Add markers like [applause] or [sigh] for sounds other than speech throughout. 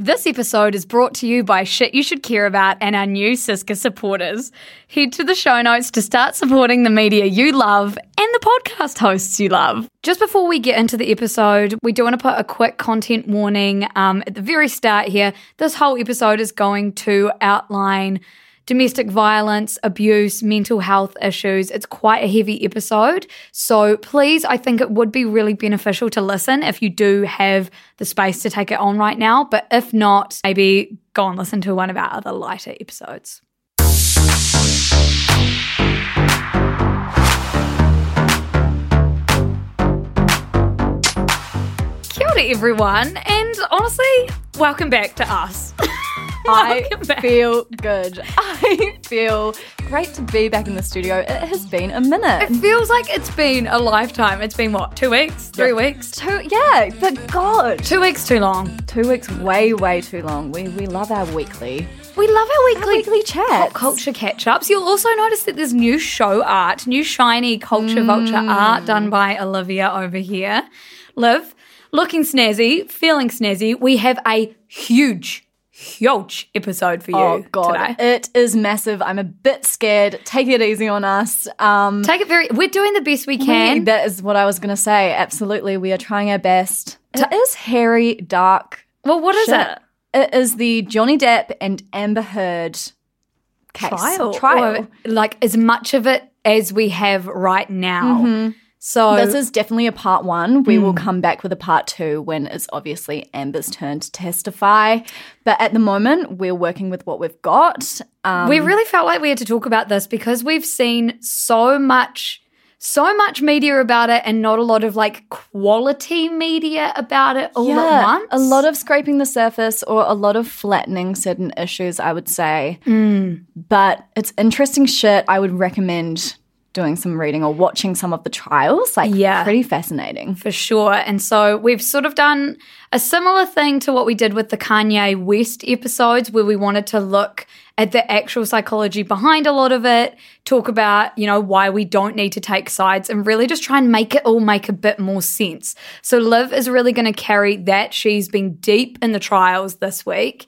This episode is brought to you by Shit You Should Care About and our new SYSCA supporters. Head to the show notes to start supporting the media you love and the podcast hosts you love. Just before we get into the episode, we do want to put a quick content warning um, at the very start here. This whole episode is going to outline domestic violence, abuse, mental health issues. It's quite a heavy episode. So please, I think it would be really beneficial to listen if you do have the space to take it on right now. But if not, maybe go and listen to one of our other lighter episodes. Kia ora, everyone, and honestly, welcome back to us. [laughs] [laughs] I back. feel good. I feel great to be back in the studio. It has been a minute. It feels like it's been a lifetime. It's been what, two weeks? Three weeks? Two, yeah, but God, Two weeks too long. two weeks way, way too long. We we love our weekly. We love our weekly, weekly chats. pop culture catch ups. You'll also notice that there's new show art, new shiny culture vulture mm. art done by Olivia over here. Liv, looking snazzy, feeling snazzy. We have a huge, huge episode for you Oh God, today. it is massive. I'm a bit scared. Take it easy on us. Um, Take it very. We're doing the best we can. that is what I was going to say. Absolutely, we are trying our best. It is hairy, dark. well, what is shit. it? It is the Johnny Depp and Amber Heard case Trial. Trial. Or, like as much of it as we have right now. So This is definitely a part one. We will come back with a part two when it's obviously Amber's turn to testify. But at the moment, we're working with what we've got. Um, we really felt like we had to talk about this because we've seen so much so much media about it and not a lot of like quality media about it all at once. a lot of scraping the surface or a lot of flattening certain issues, I would say. But it's interesting shit. I would recommend doing some reading or watching some of the trials. Like, Yeah. pretty fascinating. for sure. And so we've sort of done a similar thing to what we did with the Kanye West episodes, where we wanted to look at the actual psychology behind a lot of it, talk about, you know, why we don't need to take sides, and really just try and make it all make a bit more sense. So Liv is really going to carry that. She's been deep in the trials this week.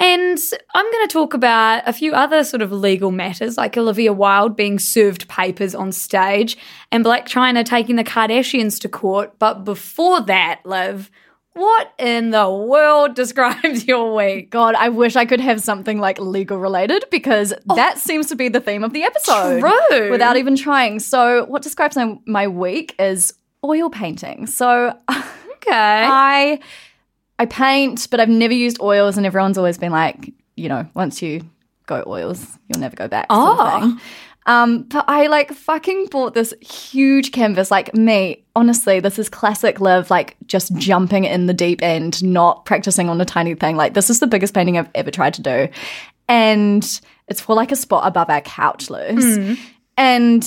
And I'm going to talk about a few other sort of legal matters, like Olivia Wilde being served papers on stage and Blac Chyna taking the Kardashians to court. But before that, Liv, what in the world [laughs] describes your week? God, I wish I could have something like legal related because oh. that seems to be the theme of the episode. True. Without even trying. So, what describes my, my week is oil painting. So, [laughs] Okay. I I paint, but I've never used oils, and everyone's always been like, you know, once you go oils, you'll never go back. sort of Oh. Um, but I like fucking bought this huge canvas. Like me, honestly, this is classic Liv, like just jumping in the deep end, not practicing on a tiny thing. Like this is the biggest painting I've ever tried to do. And it's for like a spot above our couch, Luce. And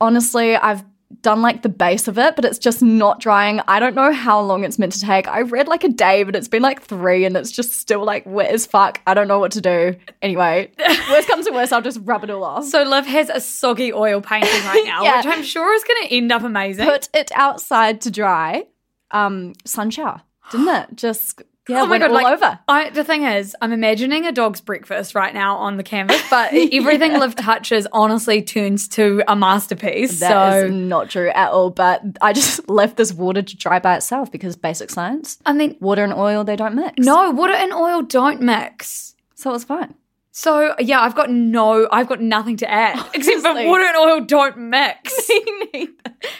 honestly, I've done like the base of it, but it's just not drying. I don't know how long it's meant to take. I read like a day, but it's been like three and it's just still like wet as fuck. I don't know what to do. Anyway, [laughs] worst comes to worst, I'll just rub it all off. so Liv has a soggy oil painting right [laughs] now, Yeah. which I'm sure is going to end up amazing. Put it outside to dry. Um, sun shower, didn't it? Just yeah, oh my god! all like, over. I, the thing is, I'm imagining a dog's breakfast right now on the canvas, but [laughs] everything Liv touches honestly turns to a masterpiece. That is so not true at all. But I just [laughs] left this water to dry by itself because basic science. I mean, Water and oil, they don't mix. no, water and oil don't mix. So it's fine. So yeah, I've got no, I've got nothing to add [laughs] except for water and oil don't mix. [laughs] I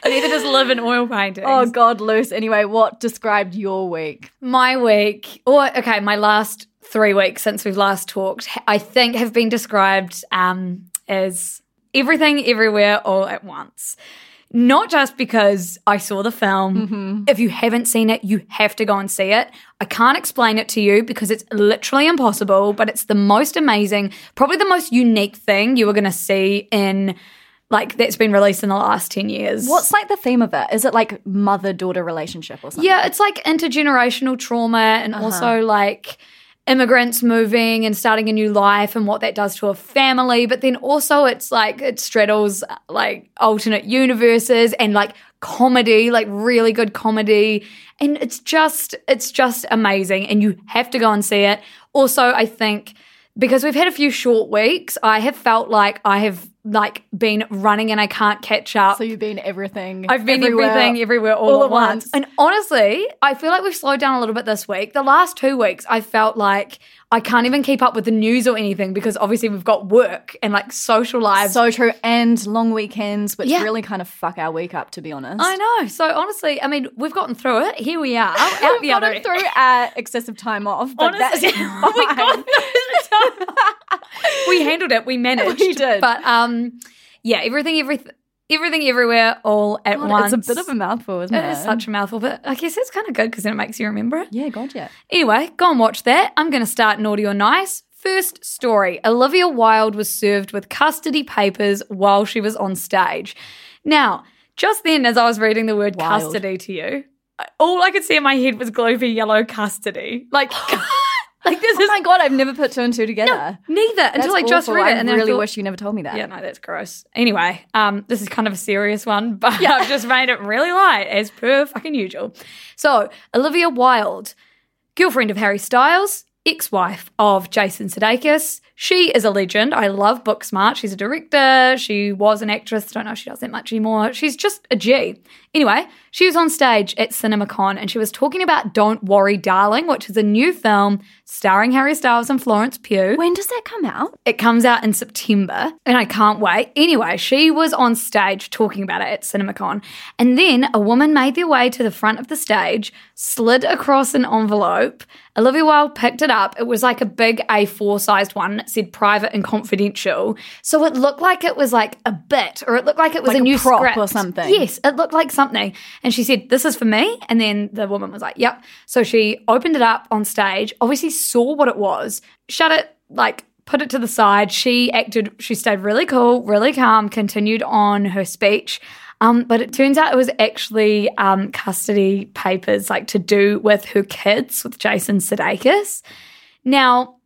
neither does live in oil paintings. Oh God, loose. Anyway, what described your week? my week, or okay, my last three weeks since we've last talked, I think have been described um, as everything, everywhere, all at once. Not just because I saw the film. Mm-hmm. If you haven't seen it, you have to go and see it. I can't explain it to you because it's literally impossible, but it's the most amazing, probably the most unique thing you are going to see in like that's been released in the last 10 years. What's like the theme of it? Is it like mother daughter relationship or something? Yeah, it's like intergenerational trauma and uh-huh. also like immigrants moving and starting a new life and what that does to a family. But then also it's like it straddles like alternate universes and like comedy, like really good comedy. And it's just it's just amazing. And you have to go and see it. Also, I think because we've had a few short weeks, I have felt like I have like been running and I can't catch up. So you've been everything. I've been everywhere. everything everywhere all, all at once. once. And honestly, I feel like we've slowed down a little bit this week. The last two weeks, I felt like I can't even keep up with the news or anything because obviously we've got work and like social lives. So true. And long weekends, which Yeah. really kind of fuck our week up, to be honest. I know. So honestly, I mean, we've gotten through it. Here we are, [laughs] out We've gotten through our excessive time off, but Honestly, that's [laughs] oh my god, we handled it. We managed. We did. But um, yeah, everything, everything, everything, everywhere, all at God, once. It's a bit of a mouthful, isn't it? It is such a mouthful, but I guess it's kind of good because then it makes you remember it. Yeah, God, yeah. Anyway, go and watch that. I'm going to start naughty or nice. First story Olivia Wilde was served with custody papers while she was on stage. Now, just then, as I was reading the word Wild. custody to you, all I could see in my head was gloopy yellow custody. Like, [laughs] like this Oh is my God, I've never put two and two together. No, neither That's until I just awful. read it. I and then really I thought, wish you never told me that. yeah, no, that's gross. Anyway, um, this is kind of a serious one, [laughs] but yeah. I've just made it really light as per fucking usual. So, Olivia Wilde, girlfriend of Harry Styles, ex-wife of Jason Sudeikis. She is a legend. I love Booksmart. She's a director. She was an actress. Don't know if she does that much anymore. She's just a G. Anyway, she was on stage at CinemaCon and she was talking about Don't Worry, Darling, which is a new film starring Harry Styles and Florence Pugh. When does that come out? It comes out in September and I can't wait. Anyway, she was on stage talking about it at CinemaCon. And then a woman made their way to the front of the stage, slid across an envelope. Olivia Wilde picked it up. It was like a big A4 sized one. It said private and confidential. So it looked like it was like a bit or it looked like it was Like a new prop script or something. Yes, it looked like something. And she said, This is for me. And then the woman was like, Yep. So she opened it up on stage, obviously saw what it was, shut it, like, put it to the side. She acted, she stayed really cool, really calm, continued on her speech. Um, but it turns out it was actually um, custody papers, like to do with her kids, with Jason Sudeikis. Now,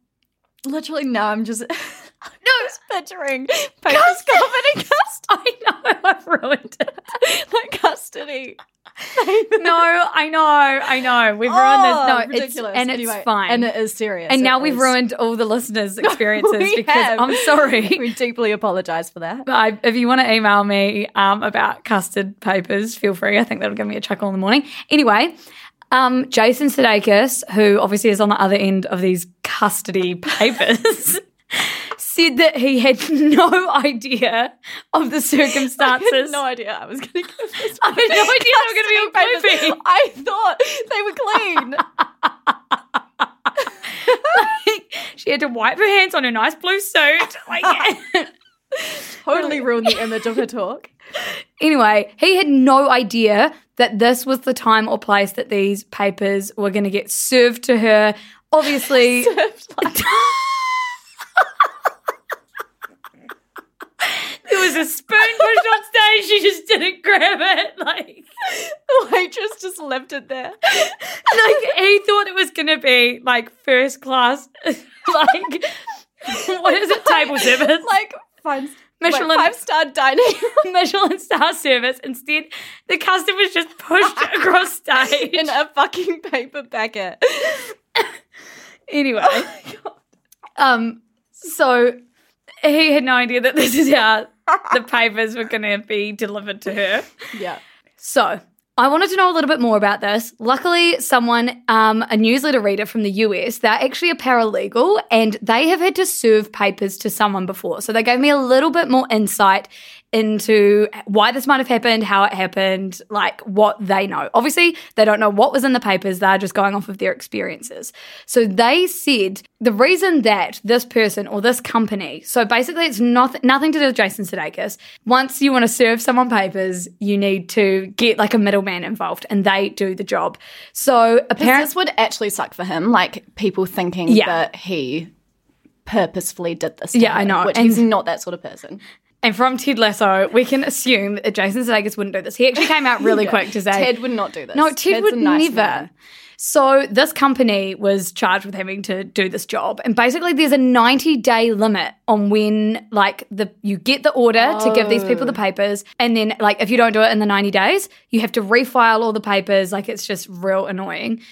Literally, no, I'm just. [laughs] no, just picturing papers covered in custody. [laughs] I know I've ruined it. [laughs] like custody. [laughs] No, I know, I know. We've ruined Oh, this. No, ridiculous. it's and it's Anyway, fine. And it is serious. And now we've ruined all the listeners' [laughs] experiences because have. I'm sorry. [laughs] We deeply apologize for that. I, if you want to email me um, about custard papers, feel free. I think that'll give me a chuckle in the morning. Anyway, um, Jason Sudeikis, who obviously is on the other end of these custody papers, said that he had [laughs] no idea of the I circumstances. had no idea I was going to give this. [laughs] I had no idea they were going to be a papers. I thought they were clean. [laughs] she had to wipe her hands on her nice blue suit. Like, totally ruined the image of her talk. Anyway, he had no idea that this was the time or place that these papers were going to get served to her. Obviously, there was a spoon pushed on stage. She just didn't grab it. Like, the waitress just left it there. like he thought it was going to be like first class, [laughs] like what is it, table service, Like five, Michelin- five star dining. [laughs] Michelin star service. Instead, the custard was just pushed [laughs] across stage. in a fucking paper packet. Anyway, um, so he had no idea that this is how [laughs] the papers were going to be delivered to her. Yeah. So I wanted to know a little bit more about this. Luckily, someone, um, a newsletter reader from the US, they're actually a paralegal and they have had to serve papers to someone before. So they gave me a little bit more insight into why this might have happened, how it happened, like what they know. Obviously, they don't know what was in the papers, they're just going off of their experiences. So they said the reason that this person or this company, so basically it's not, nothing to do with Jason Sudeikis. Once you want to serve someone papers, you need to get like a middleman involved and they do the job. So apparently, this would actually suck for him. Like people thinking Yeah. that he purposefully did this. To Yeah, I know. Which And- he's not that sort of person. And from Ted Lasso, we can assume that Jason Sudeikis wouldn't do this. He actually came out [laughs] really quick to say Ted would not do this. No, Ted Ted's would nice never. man. So this company was charged with having to do this job, and basically there's a 90 day limit on when like the you get the order to give these people the oh. papers, and then like if you don't do it in the 90 days, you have to refile all the papers. Like it's just real annoying.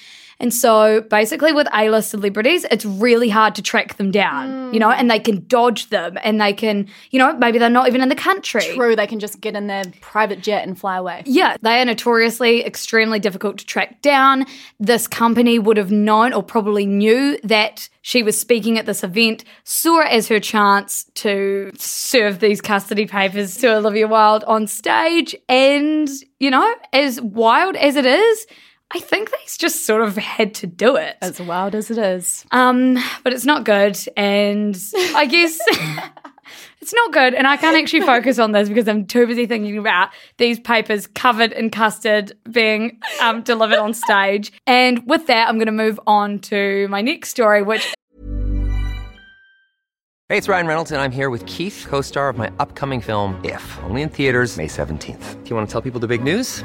And so basically with A-list celebrities, it's really hard to track them down, you know, and they can dodge them and they can, you know, maybe they're not even in the country. True, they can just get in their private jet and fly away. Yeah, they are notoriously extremely difficult to track down. This company would have known or probably knew that she was speaking at this event, saw it as her chance to serve these custody papers to Olivia Wilde on stage. And, you know, as wild as it is, I think they just sort of had to do it. As wild as it is. Um, but it's not good, and I guess [laughs] it's not good. And I can't actually focus on this because I'm too busy thinking about these papers covered in custard being um, delivered on stage. And with that, I'm going to move on to my next story, which Hey, it's Ryan Reynolds, and I'm here with Keith, co star of my upcoming film, If, only in theaters, May 17th. Do you want to tell people the big news?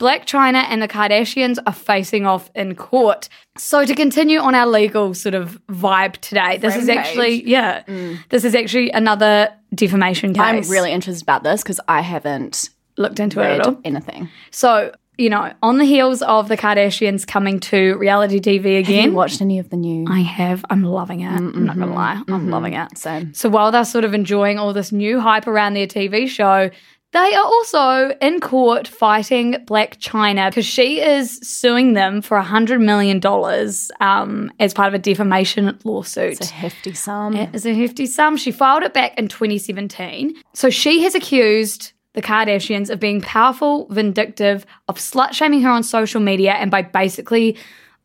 Blac Chyna and the Kardashians are facing off in court. So to continue on our legal sort of vibe today, this is actually yeah, mm. this is actually another defamation case. I'm really interested about this because I haven't looked into it at all. anything. So, you know, on the heels of the Kardashians coming to reality TV again. Have you watched any of the new? I have. I'm loving it. I'm not gonna lie. I'm loving it. Same. So while they're sort of enjoying all this new hype around their TV show, they are also in court fighting Blac Chyna because she is suing them for $100 million um, as part of a defamation lawsuit. It's a hefty sum. It is a hefty sum. She filed it back in 2017. So she has accused the Kardashians of being powerful, vindictive, of slut shaming her on social media, and by basically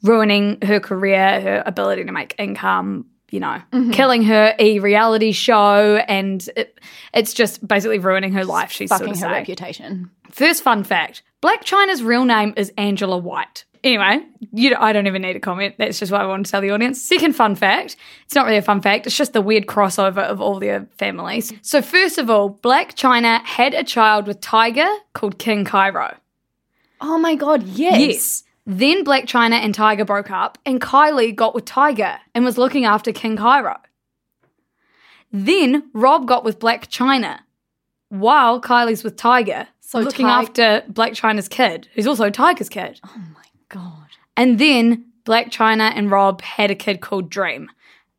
ruining her career, her ability to make income. You know, mm-hmm. killing her a reality show, and it, it's just basically ruining her life. She's fucking sort of her saying. reputation. First fun fact: Blac Chyna's real name is Angela White. Anyway, you I don't even need a comment. That's just what I want to tell the audience. Second fun fact: it's not really a fun fact. It's just the weird crossover of all their families. So first of all, Blac Chyna had a child with Tyga called King Cairo. Oh my god, yes. Yes. Then Blac Chyna and Tyga broke up, and Kylie got with Tyga and was looking after King Cairo. Then Rob got with Blac Chyna, while Kylie's with Tyga, So looking Ti- after Blac Chyna's kid, who's also Tyga's kid. Oh my god. And then Blac Chyna and Rob had a kid called Dream.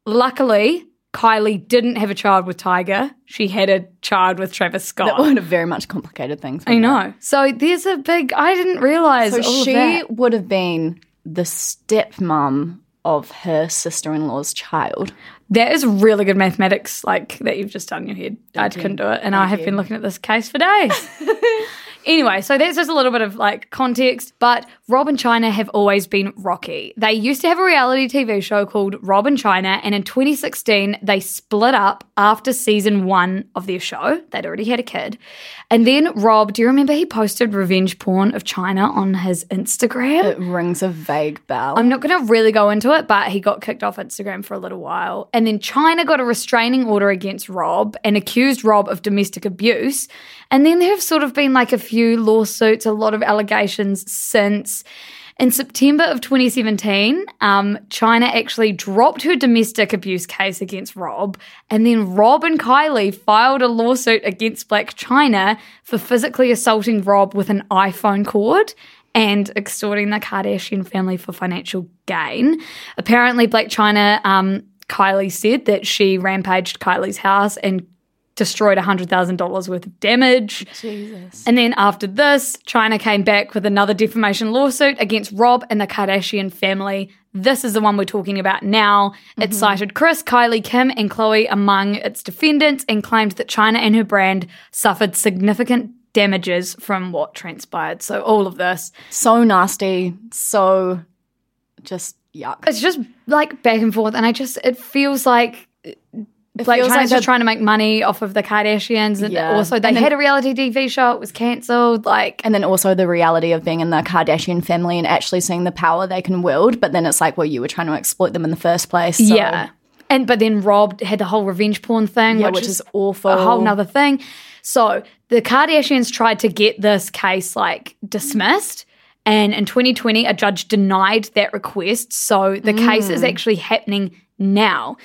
Luckily, Kylie didn't have a child with Tyga. She had a child with Travis Scott. That would have very much complicated things. I know. So there's a big. I didn't realize. So she would have been the stepmom of her sister-in-law's child. That is really good mathematics, like that you've just done in your head. I couldn't do it, and I have been looking at this case for days. [laughs] anyway, so that's just a little bit of like context. But Rob and Chyna have always been rocky. They used to have a reality TV show called Rob and Chyna, and in 2016 they split up after season one of their show. They'd already had a kid, and then Rob, do you remember he posted revenge porn of Chyna on his Instagram? It rings a vague bell. I'm not going to really go into it, but he got kicked off Instagram for a little while. And then China got a restraining order against Rob and accused Rob of domestic abuse. And then there have sort of been like a few lawsuits, a lot of allegations since. In September of 2017, um, Chyna actually dropped her domestic abuse case against Rob, and then Rob and Kylie filed a lawsuit against Blac Chyna for physically assaulting Rob with an iPhone cord and extorting the Kardashian family for financial gain. Apparently, Blac Chyna, um, Kylie said that she rampaged Kylie's house and destroyed $100,000 worth of damage. Jesus. And then after this, Chyna came back with another defamation lawsuit against Rob and the Kardashian family. This is the one we're talking about now. It mm-hmm. cited Kris, Kylie, Kim, and Khloé among its defendants and claimed that Chyna and her brand suffered significant damages from what transpired. So, all of this. So nasty. So just yuck. It's just like back and forth. And I just, it feels like. Like feels Chyna's like they're- trying to make money off of the Kardashians, and Yeah. also they And then- had a reality TV show. It was cancelled. Like, And then also the reality of being in the Kardashian family and actually seeing the power they can wield. But then it's like, well, you were trying to exploit them in the first place. so- Yeah. And but then Rob had the whole revenge porn thing, Yeah, which, which is, is awful. a whole nother thing. So the Kardashians tried to get this case like dismissed. And in 2020, a judge denied that request. So the case Mm. is actually happening now.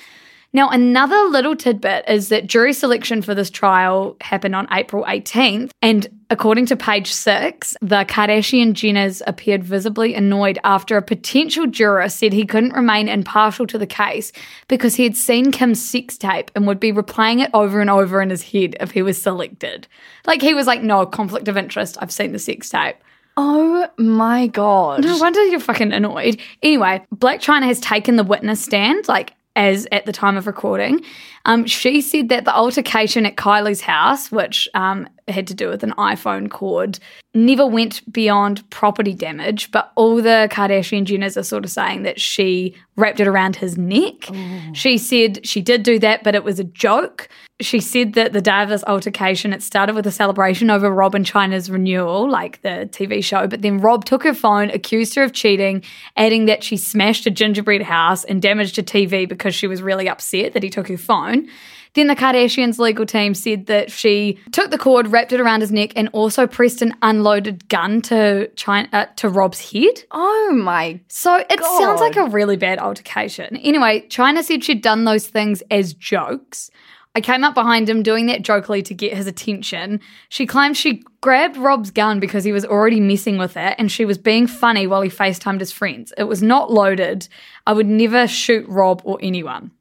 Now, another little tidbit is that jury selection for this trial happened on April 18th. And according to page six, the Kardashian Jenners appeared visibly annoyed after a potential juror said he couldn't remain impartial to the case because he had seen Kim's sex tape and would be replaying it over and over in his head if he was selected. Like he was like, no, conflict of interest. I've seen the sex tape. Oh my God. No wonder you're fucking annoyed. Anyway, Blac Chyna has taken the witness stand, like as at the time of recording. Um, she said that the altercation at Kylie's house, which um, had to do with an iPhone cord, never went beyond property damage. But all the Kardashian Jenners are sort of saying that she wrapped it around his neck. She said she did do that, but it was a joke. She said that the day of this altercation, it started with a celebration over Rob and Chyna's renewal, like the TV show. But then Rob took her phone, accused her of cheating, adding that she smashed a gingerbread house and damaged a TV because she was really upset that he took her phone. Then the Kardashians' legal team said that she took the cord, wrapped it around his neck, and also pressed an unloaded gun to Chyna, uh, to Rob's head. Oh my. So it sounds like a really bad altercation. Anyway, Chyna said she'd done those things as jokes. I came up behind him doing that jokily to get his attention. She claimed she grabbed Rob's gun because he was already messing with it and she was being funny while he FaceTimed his friends. It was not loaded. I would never shoot Rob or anyone.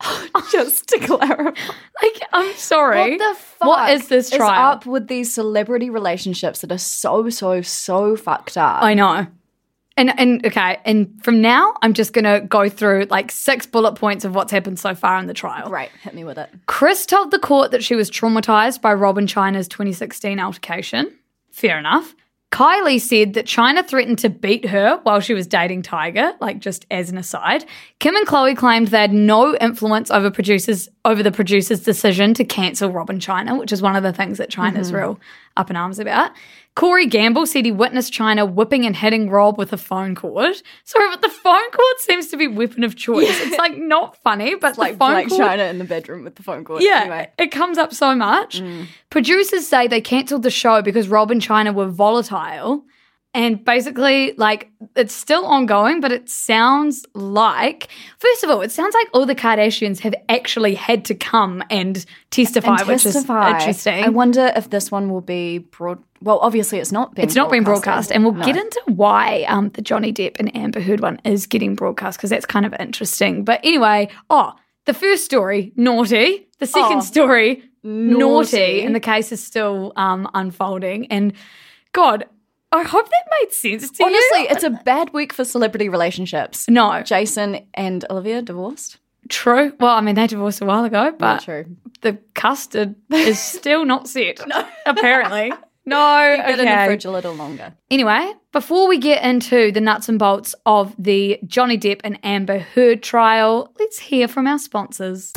[laughs] Just to clarify. Like, I'm sorry. What the fuck? What is this trial? up with these celebrity relationships that are so, so, so fucked up? I know. And and okay, and from now I'm just gonna go through like six bullet points of what's happened so far in the trial. Great. Hit me with it. Kris told the court that she was traumatized by Robin Chyna's 2016 altercation. Fair enough. Kylie said that Chyna threatened to beat her while she was dating Tyga, like just as an aside. Kim and Khloé claimed they had no influence over producers over the producer's decision to cancel Robin Chyna, which is one of the things that Chyna's mm-hmm. real up in arms about. Corey Gamble said he witnessed Chyna whipping and hitting Rob with a phone cord. Sorry, but the phone cord seems to be weapon of choice. It's like not funny, but Like the phone Black cord China in the bedroom with the phone cord. yeah, Anyway. it comes up so much. Mm. Producers say they cancelled the show because Rob and Chyna were volatile. And basically, like, it's still ongoing, but it sounds like, first of all, it sounds like all the Kardashians have actually had to come and testify, And which testify. is interesting. I wonder if this one will be broad. Well, obviously, it's not being. it's not being broadcast. And we'll No. get into why um, the Johnny Depp and Amber Heard one is getting broadcast because that's kind of interesting. But anyway, oh, the first story, naughty. The second Oh, story, naughty. naughty. And the case is still um, unfolding. And God, I hope that made sense to Honestly, you. Honestly, it's a bad week for celebrity relationships. no, Jason and Olivia divorced. true. Well, I mean, they divorced a while ago, but true. the custard is [laughs] still not set. no. Apparently. [laughs] No, Get in the fridge a little longer. Anyway, before we get into the nuts and bolts of the Johnny Depp and Amber Heard trial, let's hear from our sponsors.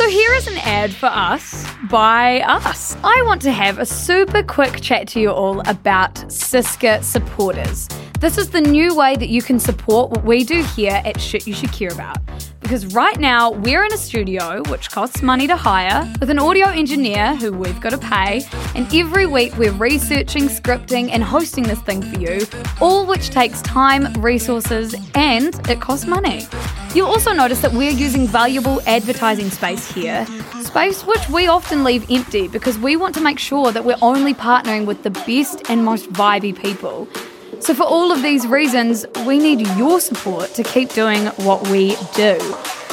So, here is an ad for us by us. I want to have a super quick chat to you all about SYSCA supporters. This is the new way that you can support what we do here at Shit You Should Care About. because right now we're in a studio which costs money to hire, with an audio engineer who we've got to pay, and every week we're researching, scripting, and hosting this thing for you, all which takes time, resources, and it costs money. You'll also notice that we're using valuable advertising space here, space which we often leave empty because we want to make sure that we're only partnering with the best and most vibey people. So, for all of these reasons, we need your support to keep doing what we do.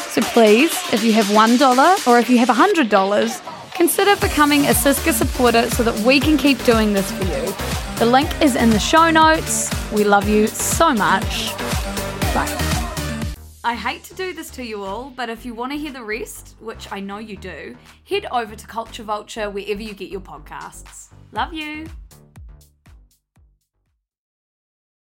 So, please, if you have $1 or if you have $100, consider becoming a SYSCA supporter so that we can keep doing this for you. The link is in the show notes. We love you so much. Bye. I hate to do this to you all, but if you want to hear the rest, which I know you do, head over to Culture Vulture wherever you get your podcasts. Love you.